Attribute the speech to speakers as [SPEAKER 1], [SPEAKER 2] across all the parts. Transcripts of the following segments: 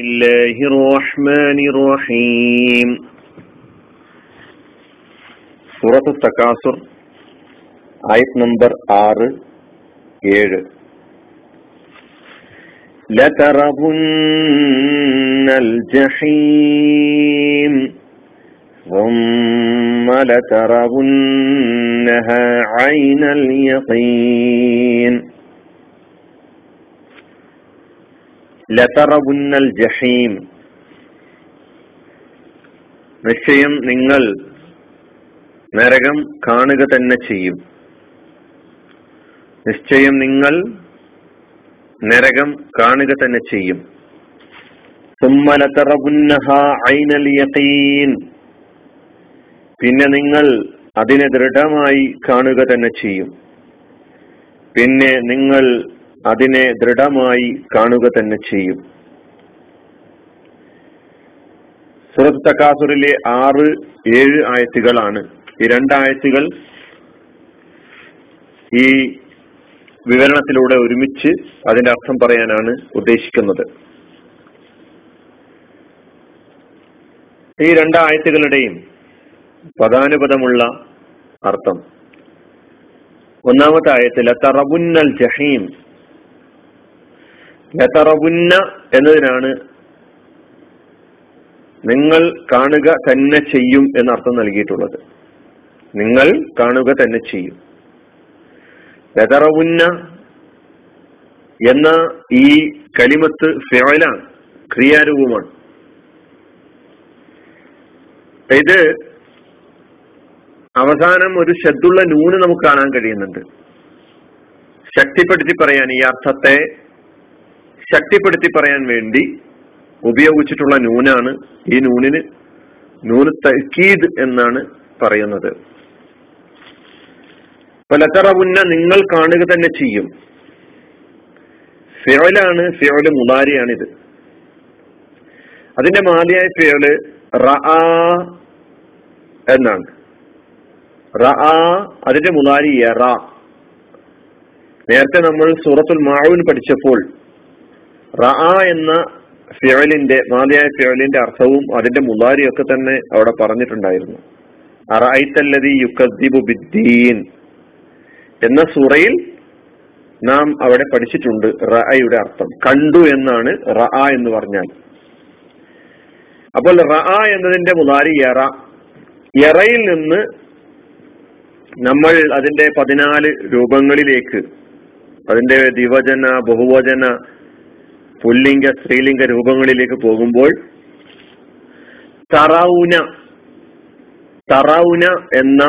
[SPEAKER 1] الله الرحمن الرحيم. سورة التكاثر آية نمبر آر إير لترون الجحيم ثم لترونها عين اليقين. ലതറബുന്നൽ ജഹീം നിശ്ചയം നിങ്ങൾ നരകം കാണുക തന്നെ ചെയ്യും. നിശ്ചയം നിങ്ങൾ നരകം കാണുക തന്നെ ചെയ്യും. പിന്നെ നിങ്ങൾ അതിനെ ദൃഢമായി കാണുക തന്നെ ചെയ്യും. പിന്നെ നിങ്ങൾ അതിനെ ദൃഢമായി കാണുക തന്നെ ചെയ്യും. സുറത്ത് തക്കാസുറിലെ ആറ് ഏഴ് ആയത്തുകളാണ്. ഈ രണ്ടായത്തുകൾ ഈ വിവരണത്തിലൂടെ ഒരുമിച്ച് അതിന്റെ അർത്ഥം പറയാനാണ് ഉദ്ദേശിക്കുന്നത്. ഈ രണ്ടായത്തുകളുടെയും പദാനുപദമുള്ള അർത്ഥം. ഒന്നാമത്തെ ആയത്തിൽ തറബുന്നൽ ജഹീം ലതറബുന്ന എന്നതിനാണ് നിങ്ങൾ കാണുക തന്നെ ചെയ്യും എന്നർത്ഥം നൽകിയിട്ടുള്ളത്. നിങ്ങൾ കാണുക തന്നെ ചെയ്യും. ലതറവുന്ന എന്ന ഈ കലിമത്ത് ഫിയലാണ് ക്രിയാരൂപമാണ്. ഇത് അവസാനം ഒരു ശബ്ദുള്ള നൂന് നമുക്ക് കാണാൻ കഴിയുന്നുണ്ട്. ശക്തിപ്പെടുത്തി പറയാൻ ഈ അർത്ഥത്തെ ശക്തിപ്പെടുത്തി പറയാൻ വേണ്ടി ഉപയോഗിച്ചിട്ടുള്ള നൂനാണ് ഈ നൂനിന് നൂന് തക്കീദ് എന്നാണ് പറയുന്നത്. പലതറവുന്ന നിങ്ങൾ കാണുക തന്നെ ചെയ്യും. ഫിയോലാണ് ഫിയോൽ മുതാരിയാണിത് അതിന്റെ മാലിയായ ഫിയോൽ റ എന്നാണ്. റ അതിന്റെ മുതാരി റ. നേരത്തെ നമ്മൾ സൂറത്തുൽ മാവുൻ പഠിച്ചപ്പോൾ റ എന്ന ഫിയലിന്റെ മാതിയായ ഫിയലിന്റെ അർത്ഥവും അതിന്റെ മുതാരിയൊക്കെ തന്നെ അവിടെ പറഞ്ഞിട്ടുണ്ടായിരുന്നു. അറായിത്തല്ലതി യുക്കദ്ദീബു ബിദ്ദീൻ എന്ന സൂറയിൽ നാം അവിടെ പഠിച്ചിട്ടുണ്ട് റഅയുടെ അർത്ഥം. കണ്ടു എന്നാണ് റആ എന്ന് പറഞ്ഞാൽ. അപ്പോൾ റആ എന്നതിന്റെ മുതാരി എറ. എറയിൽ നിന്ന് നമ്മൾ അതിന്റെ പതിനാല് രൂപങ്ങളിലേക്ക് അതിന്റെ ദിവചന ബഹുവചന പുല്ലിംഗ സ്ത്രീലിംഗ രൂപങ്ങളിലേക്ക് പോകുമ്പോൾ തറൌന തറൌന എന്ന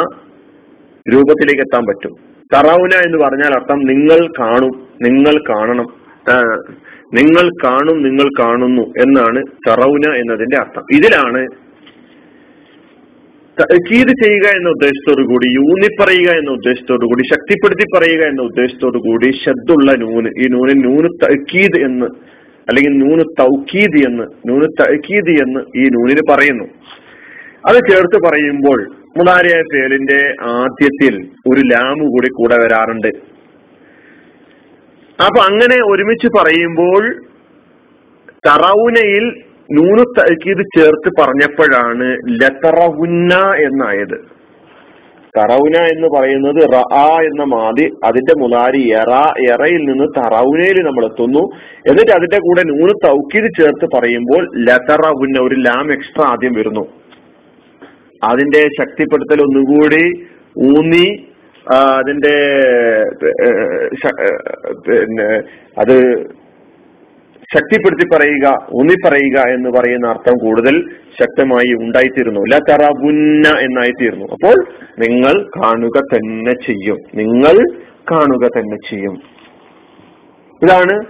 [SPEAKER 1] രൂപത്തിലേക്ക് എത്താൻ പറ്റും. തറൌന എന്ന് പറഞ്ഞാൽ അർത്ഥം നിങ്ങൾ കാണും നിങ്ങൾ കാണണം നിങ്ങൾ കാണും നിങ്ങൾ കാണുന്നു എന്നാണ് തറൌന എന്നതിന്റെ അർത്ഥം. ഇതിലാണ് തക്കീത് ചെയ്യുക എന്ന ഉദ്ദേശത്തോടു കൂടി യൂന്നി പറയുക എന്ന ഉദ്ദേശത്തോടു കൂടി ശക്തിപ്പെടുത്തി പറയുക എന്ന ഉദ്ദേശത്തോടു കൂടി ശബ്ദുള്ള നൂന്. ഈ നൂന് നൂന് തക്കീത് എന്ന് അല്ലെങ്കിൽ നൂന് തൗക്കീദ് എന്ന് നൂന് തൗക്കീദ് എന്ന് ഈ നൂനിന് പറയുന്നു. അത് ചേർത്ത് പറയുമ്പോൾ മുതാരിയായ ഫേലിന്റെ ആദ്യത്തിൽ ഒരു ലാമു കൂടി കൂടെ വരാറുണ്ട്. അപ്പൊ അങ്ങനെ ഒരുമിച്ച് പറയുമ്പോൾ തറൗനയിൽ നൂനു തക്കീത് ചേർത്ത് പറഞ്ഞപ്പോഴാണ് ലത്തറവുന്ന എന്നായത്. തറൗന എന്ന് പറയുന്നത് റ എന്ന മാതി അതിന്റെ മുതാരി എറ എറയിൽ നിന്ന് തറൗനയിൽ നമ്മൾ എത്തുന്നു. എന്നിട്ട് അതിന്റെ കൂടെ നൂന്ന് തൗക്കീത് ചേർത്ത് പറയുമ്പോൾ ലതറവുന്ന ഒരു ലാം എക്സ്ട്രാ ആദ്യം വരുന്നു. അതിന്റെ ശക്തിപ്പെടുത്തൽ ഒന്നുകൂടി ഊന്നി അതിന്റെ പിന്നെ അത് ശക്തിപ്പെടുത്തി പറയുക ഊന്നി പറയുക എന്ന് പറയുന്ന അർത്ഥം കൂടുതൽ ശക്തമായി ഉണ്ടായിത്തീരുന്നു. ലതറബുന്ന എന്നായിത്തീരുന്നു. അപ്പോൾ നിങ്ങൾ കാണുക തന്നെ ചെയ്യും. നിങ്ങൾ കാണുക തന്നെ ചെയ്യും. ഇതാണ്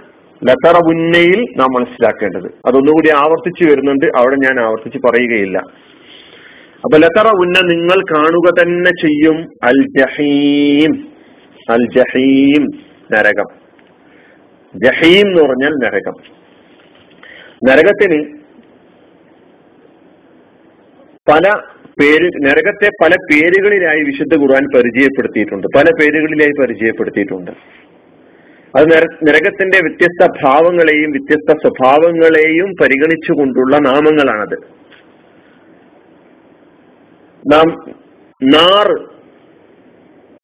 [SPEAKER 1] ലതറബുന്നയിൽ നാം മനസ്സിലാക്കേണ്ടത്. അതൊന്നുകൂടി ആവർത്തിച്ചു വരുന്നുണ്ട്. അവിടെ ഞാൻ ആവർത്തിച്ച് പറയുകയില്ല. അപ്പൊ ലത്തറ ഉന്ന നിങ്ങൾ കാണുക തന്നെ ചെയ്യും. അൽ ജഹീം. അൽ ജഹീം. നരകം. ജഹീം എന്ന് പറഞ്ഞാൽ നരകം. നരകത്തിന് പല പേര് നരകത്തെ പല പേരുകളിലായി വിശുദ്ധ ഖുർആൻ പരിചയപ്പെടുത്തിയിട്ടുണ്ട്. പല പേരുകളിലായി പരിചയപ്പെടുത്തിയിട്ടുണ്ട്. അത് നരകത്തിന്റെ വ്യത്യസ്ത ഭാവങ്ങളെയും വ്യത്യസ്ത സ്വഭാവങ്ങളെയും പരിഗണിച്ചുകൊണ്ടുള്ള നാമങ്ങളാണത്. നാം നാർ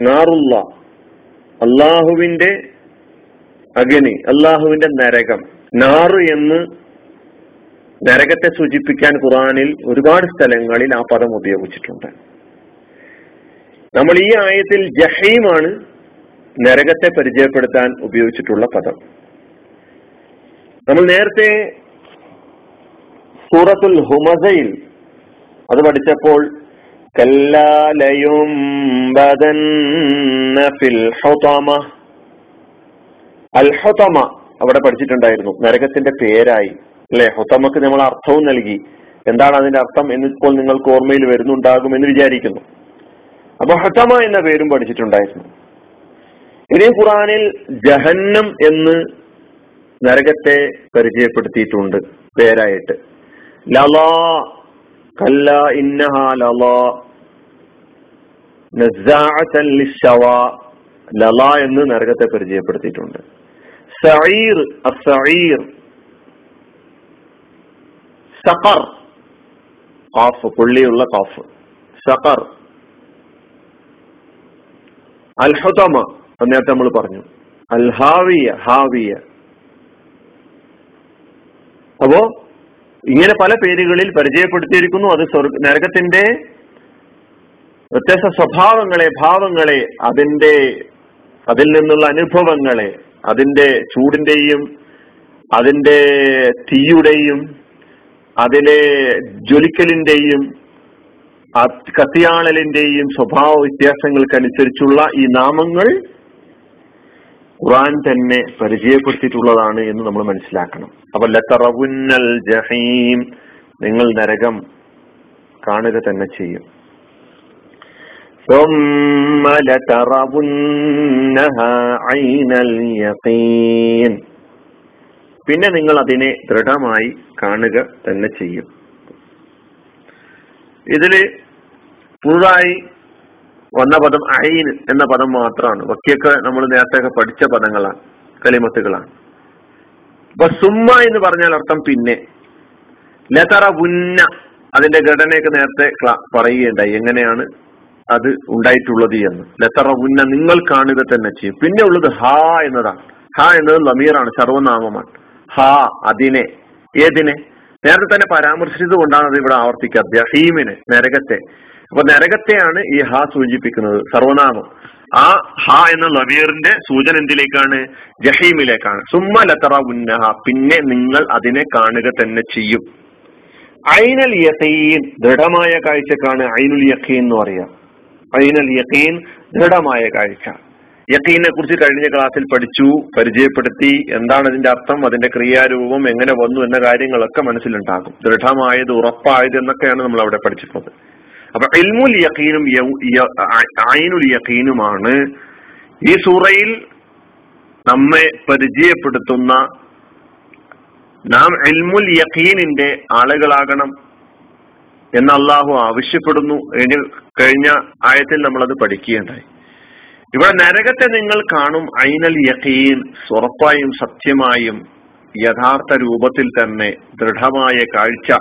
[SPEAKER 1] നാറുള്ള അള്ളാഹുവിന്റെ അഗ്നി അള്ളാഹുവിന്റെ നരകം. നാറ് എന്ന് നരകത്തെ സൂചിപ്പിക്കാൻ ഖുറാനിൽ ഒരുപാട് സ്ഥലങ്ങളിൽ ആ പദം ഉപയോഗിച്ചിട്ടുണ്ട്. നമ്മൾ ഈ ആയത്തിൽ ജഹീമാണ് നരകത്തെ പരിചയപ്പെടുത്താൻ ഉപയോഗിച്ചിട്ടുള്ള പദം. നമ്മൾ നേരത്തെ സൂറത്തുൽ ഹുമസയിൽ അത് പഠിച്ചപ്പോൾ കല്ലാലയും അൽഹതമ അവിടെ പഠിച്ചിട്ടുണ്ടായിരുന്നു. നരകത്തിന്റെ പേരായി. അല്ലെ? ഹൊത്തമക്ക് നമ്മൾ അർത്ഥവും നൽകി. എന്താണ് അതിന്റെ അർത്ഥം എന്നിപ്പോൾ നിങ്ങൾക്ക് ഓർമ്മയിൽ വരുന്നുണ്ടാകും എന്ന് വിചാരിക്കുന്നു. അപ്പൊ ഹത്തമ എന്ന പേരും പഠിച്ചിട്ടുണ്ടായിരുന്നു. ഇനി ഖുറാനിൽ ജഹന്നം എന്ന് നരകത്തെ പരിചയപ്പെടുത്തിയിട്ടുണ്ട് പേരായിട്ട്. ലലാ കല്ല ഇന്നഹ ലലാ ലലാ എന്ന് നരകത്തെ പരിചയപ്പെടുത്തിയിട്ടുണ്ട്. സഈർ സഖർ കാഫ് പുള്ളിയുള്ള കാഫ് സഖർ അൽഹുതമ നേരത്തെ നമ്മൾ പറഞ്ഞു. അൽഹാവിയ ഹാവിയ അപ്പോ ഇങ്ങനെ പല പേരുകളിൽ പരിചയപ്പെടുത്തിയിരിക്കുന്നു. അത് സ്വർഗ നരകത്തിന്റെ വ്യത്യസ്ത സ്വഭാവങ്ങളെ ഭാവങ്ങളെ അതിന്റെ അതിൽ നിന്നുള്ള അനുഭവങ്ങളെ അതിന്റെ ചൂടിന്റെയും അതിന്റെ തീയുടെയും അതിലെ ജ്വലിക്കലിന്റെയും കത്തിയാളലിന്റെയും സ്വഭാവ വ്യത്യാസങ്ങൾക്കനുസരിച്ചുള്ള ഈ നാമങ്ങൾ ഖുറാൻ തന്നെ പരിചയപ്പെടുത്തിയിട്ടുള്ളതാണ് എന്ന് നമ്മൾ മനസ്സിലാക്കണം. അപ്പൊ ലത്തറവുന്നൽ ജഹീം നിങ്ങൾ നരകം കാണുക തന്നെ ചെയ്യും. പിന്നെ നിങ്ങൾ അതിനെ ദൃഢമായി കാണുക തന്നെ ചെയ്യും. ഇതിൽ പുതുതായി വന്ന പദം ഐൻ എന്ന പദം മാത്രമാണ്. വക്കിയൊക്കെ നമ്മൾ നേരത്തെ പഠിച്ച പദങ്ങളാണ് കലിമത്തുകളാണ്. അപ്പൊ സുമ്മ എന്ന് പറഞ്ഞാൽ അർത്ഥം പിന്നെ. ലതറ ഉന്ന അതിന്റെ ഘടനയൊക്കെ നേരത്തെ പറയുകയുണ്ടായി. എങ്ങനെയാണ്? അത് ഉണ്ടായിട്ടുള്ളത് എന്ന്. ലത്തറ ഉന്ന നിങ്ങൾ കാണുക തന്നെ ചെയ്യും. പിന്നെ ഉള്ളത് ഹാ എന്നതാണ്. ഹാ എന്നത് ലമീറാണ് സർവനാമമാണ്. ഹാ അതിനെ. ഏതിനെ? നേരത്തെ തന്നെ പരാമർശിച്ചത് കൊണ്ടാണ് അത് ഇവിടെ ആവർത്തിക്കാത്ത ഹീമിന് നരകത്തെ. അപ്പൊ നരകത്തെയാണ് ഈ ഹാ സൂചിപ്പിക്കുന്നത് സർവനാമം. ആ ഹാ എന്ന ലവീറിന്റെ സൂചന എന്തിലേക്കാണ്? ജഹീമിലേക്കാണ് സുമ്മ ലത്തറ ഉന്നഹ പിന്നെ നിങ്ങൾ അതിനെ കാണുക തന്നെ ചെയ്യും. ഐനൽ യസീൻ ദൃഢമായ കാഴ്ചക്കാണ് ഐനുൽ യഖീൻ എന്ന് പറയാം. ഐനൽ യക്കീൻ ദൃഢമായ കാഴ്ച. യക്കീനെ കുറിച്ച് കഴിഞ്ഞ ക്ലാസ്സിൽ പഠിച്ചു പരിചയപ്പെടുത്തി എന്താണ് അതിന്റെ അർത്ഥം അതിന്റെ ക്രിയാരൂപം എങ്ങനെ വന്നു എന്ന കാര്യങ്ങളൊക്കെ മനസ്സിലുണ്ടാകും. ദൃഢമായത് ഉറപ്പായത് എന്നൊക്കെയാണ് നമ്മൾ അവിടെ പഠിച്ചിട്ടുള്ളത്. അപ്പൊ ഇൽമുൽ യക്കീനും ഐനുൽ യക്കീനുമാണ് ഈ സൂറയിൽ നമ്മെ പരിചയപ്പെടുത്തുന്ന നാം ഇൽമുൽ യക്കീനിന്റെ ആളുകളാകണം എന്ന് അള്ളാഹു ആവശ്യപ്പെടുന്നു. കഴിഞ്ഞ ആയത്തിൽ നമ്മൾ അത് പഠിക്കുകയുണ്ടായി. ഇവിടെ നരകത്തെ നിങ്ങൾ കാണും. ഐനൽ യഖീൻ ഉറപ്പായും സത്യമായും യഥാർത്ഥ രൂപത്തിൽ തന്നെ ദൃഢമായ കാഴ്ച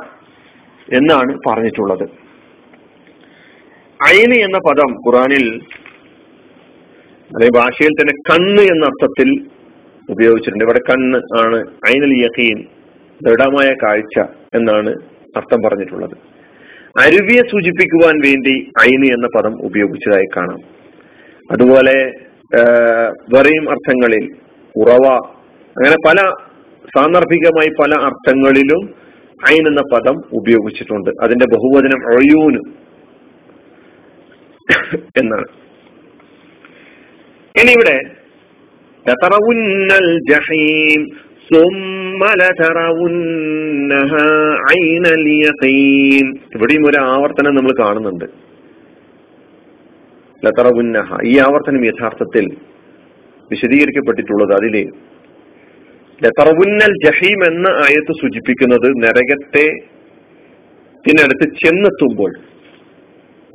[SPEAKER 1] എന്നാണ് പറഞ്ഞിട്ടുള്ളത്. ഐന് എന്ന പദം ഖുറാനിൽ അതേ ഭാഷയിൽ തന്നെ കണ്ണ് എന്ന അർത്ഥത്തിൽ ഉപയോഗിച്ചിട്ടുണ്ട്. ഇവിടെ കണ്ണ് ആണ്. ഐനൽ യഖീൻ ദൃഢമായ കാഴ്ച എന്നാണ് അർത്ഥം പറഞ്ഞിട്ടുള്ളത്. അരുവിയെ സൂചിപ്പിക്കുവാൻ വേണ്ടി ഐന് എന്ന പദം ഉപയോഗിച്ചതായി കാണാം. അതുപോലെ വേറെയും അർത്ഥങ്ങളിൽ ഉറവ അങ്ങനെ പല സാന്ദർഭികമായി പല അർത്ഥങ്ങളിലും ഐൻ എന്ന പദം ഉപയോഗിച്ചിട്ടുണ്ട്. അതിന്റെ ബഹുവചനം ഒഴയൂന് എന്നാണ്. ഇനി ഇവിടെ ജഹീം ഇവിടെയും ഒരു ആവർത്തനം നമ്മൾ കാണുന്നുണ്ട്. ലതറവുന്നഹ. ഈ ആവർത്തനം യഥാർത്ഥത്തിൽ വിശദീകരിക്കപ്പെട്ടിട്ടുള്ളത് അതിലെ. ലതറവുന്നൽ ജഹീം എന്ന ആയത്ത് സൂചിപ്പിക്കുന്നത് നരകത്തെ ഇതിനടുത്ത് ചെന്നെത്തുമ്പോൾ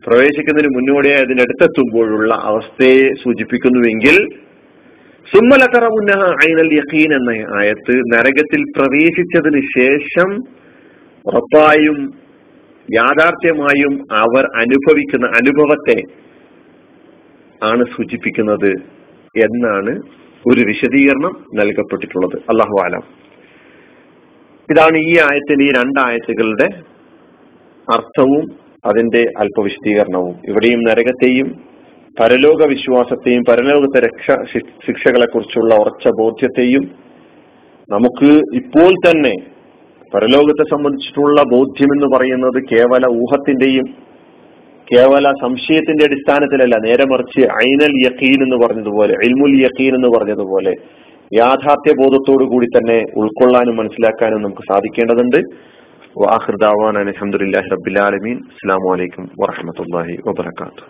[SPEAKER 1] പ്രവേശിക്കുന്നതിന് മുന്നോടിയായി അതിനടുത്തെത്തുമ്പോഴുള്ള അവസ്ഥയെ സൂചിപ്പിക്കുന്നുവെങ്കിൽ സുമ്മലത്തറമുന്നഹ ഐനൽ യഖീൻ എന്ന ആയത്ത് നരകത്തിൽ പ്രവേശിച്ചതിന് ശേഷം ഉറപ്പായും യാഥാർത്ഥ്യമായും അവർ അനുഭവിക്കുന്ന അനുഭവത്തെ ആണ് സൂചിപ്പിക്കുന്നത് എന്നാണ് ഒരു വിശദീകരണം നൽകപ്പെട്ടിട്ടുള്ളത്. അള്ളാഹു ആലം ഇതാണ് ഈ ആയത്തിന് ഈ രണ്ടായത്തുകളുടെ അർത്ഥവും അതിന്റെ അല്പവിശദീകരണവും. ഇവിടെയും നരകത്തെയും പരലോക വിശ്വാസത്തെയും പരലോകത്തെ രക്ഷ ശിക്ഷകളെ കുറിച്ചുള്ള ഉറച്ച ബോധ്യത്തെയും നമുക്ക് ഇപ്പോൾ തന്നെ പരലോകത്തെ സംബന്ധിച്ചിട്ടുള്ള ബോധ്യം എന്ന് പറയുന്നത് കേവല ഊഹത്തിന്റെയും കേവല സംശയത്തിന്റെ അടിസ്ഥാനത്തിലല്ല. നേരെ മറിച്ച് ഐനൽ യക്കീൻ എന്ന് പറഞ്ഞതുപോലെ ഇൽമുൽ യക്കീൻ എന്ന് പറഞ്ഞതുപോലെ യാഥാർത്ഥ്യ ബോധത്തോടു കൂടി തന്നെ ഉൾക്കൊള്ളാനും മനസ്സിലാക്കാനും നമുക്ക് സാധിക്കേണ്ടതുണ്ട്. വാഹിർദാവാൻ അലഹമുല്ലാഹി റബിലാലമീൻ അസ്സാം വലൈക്കും വാഹമത്തല്ലാഹി വാബർക്കാത്തു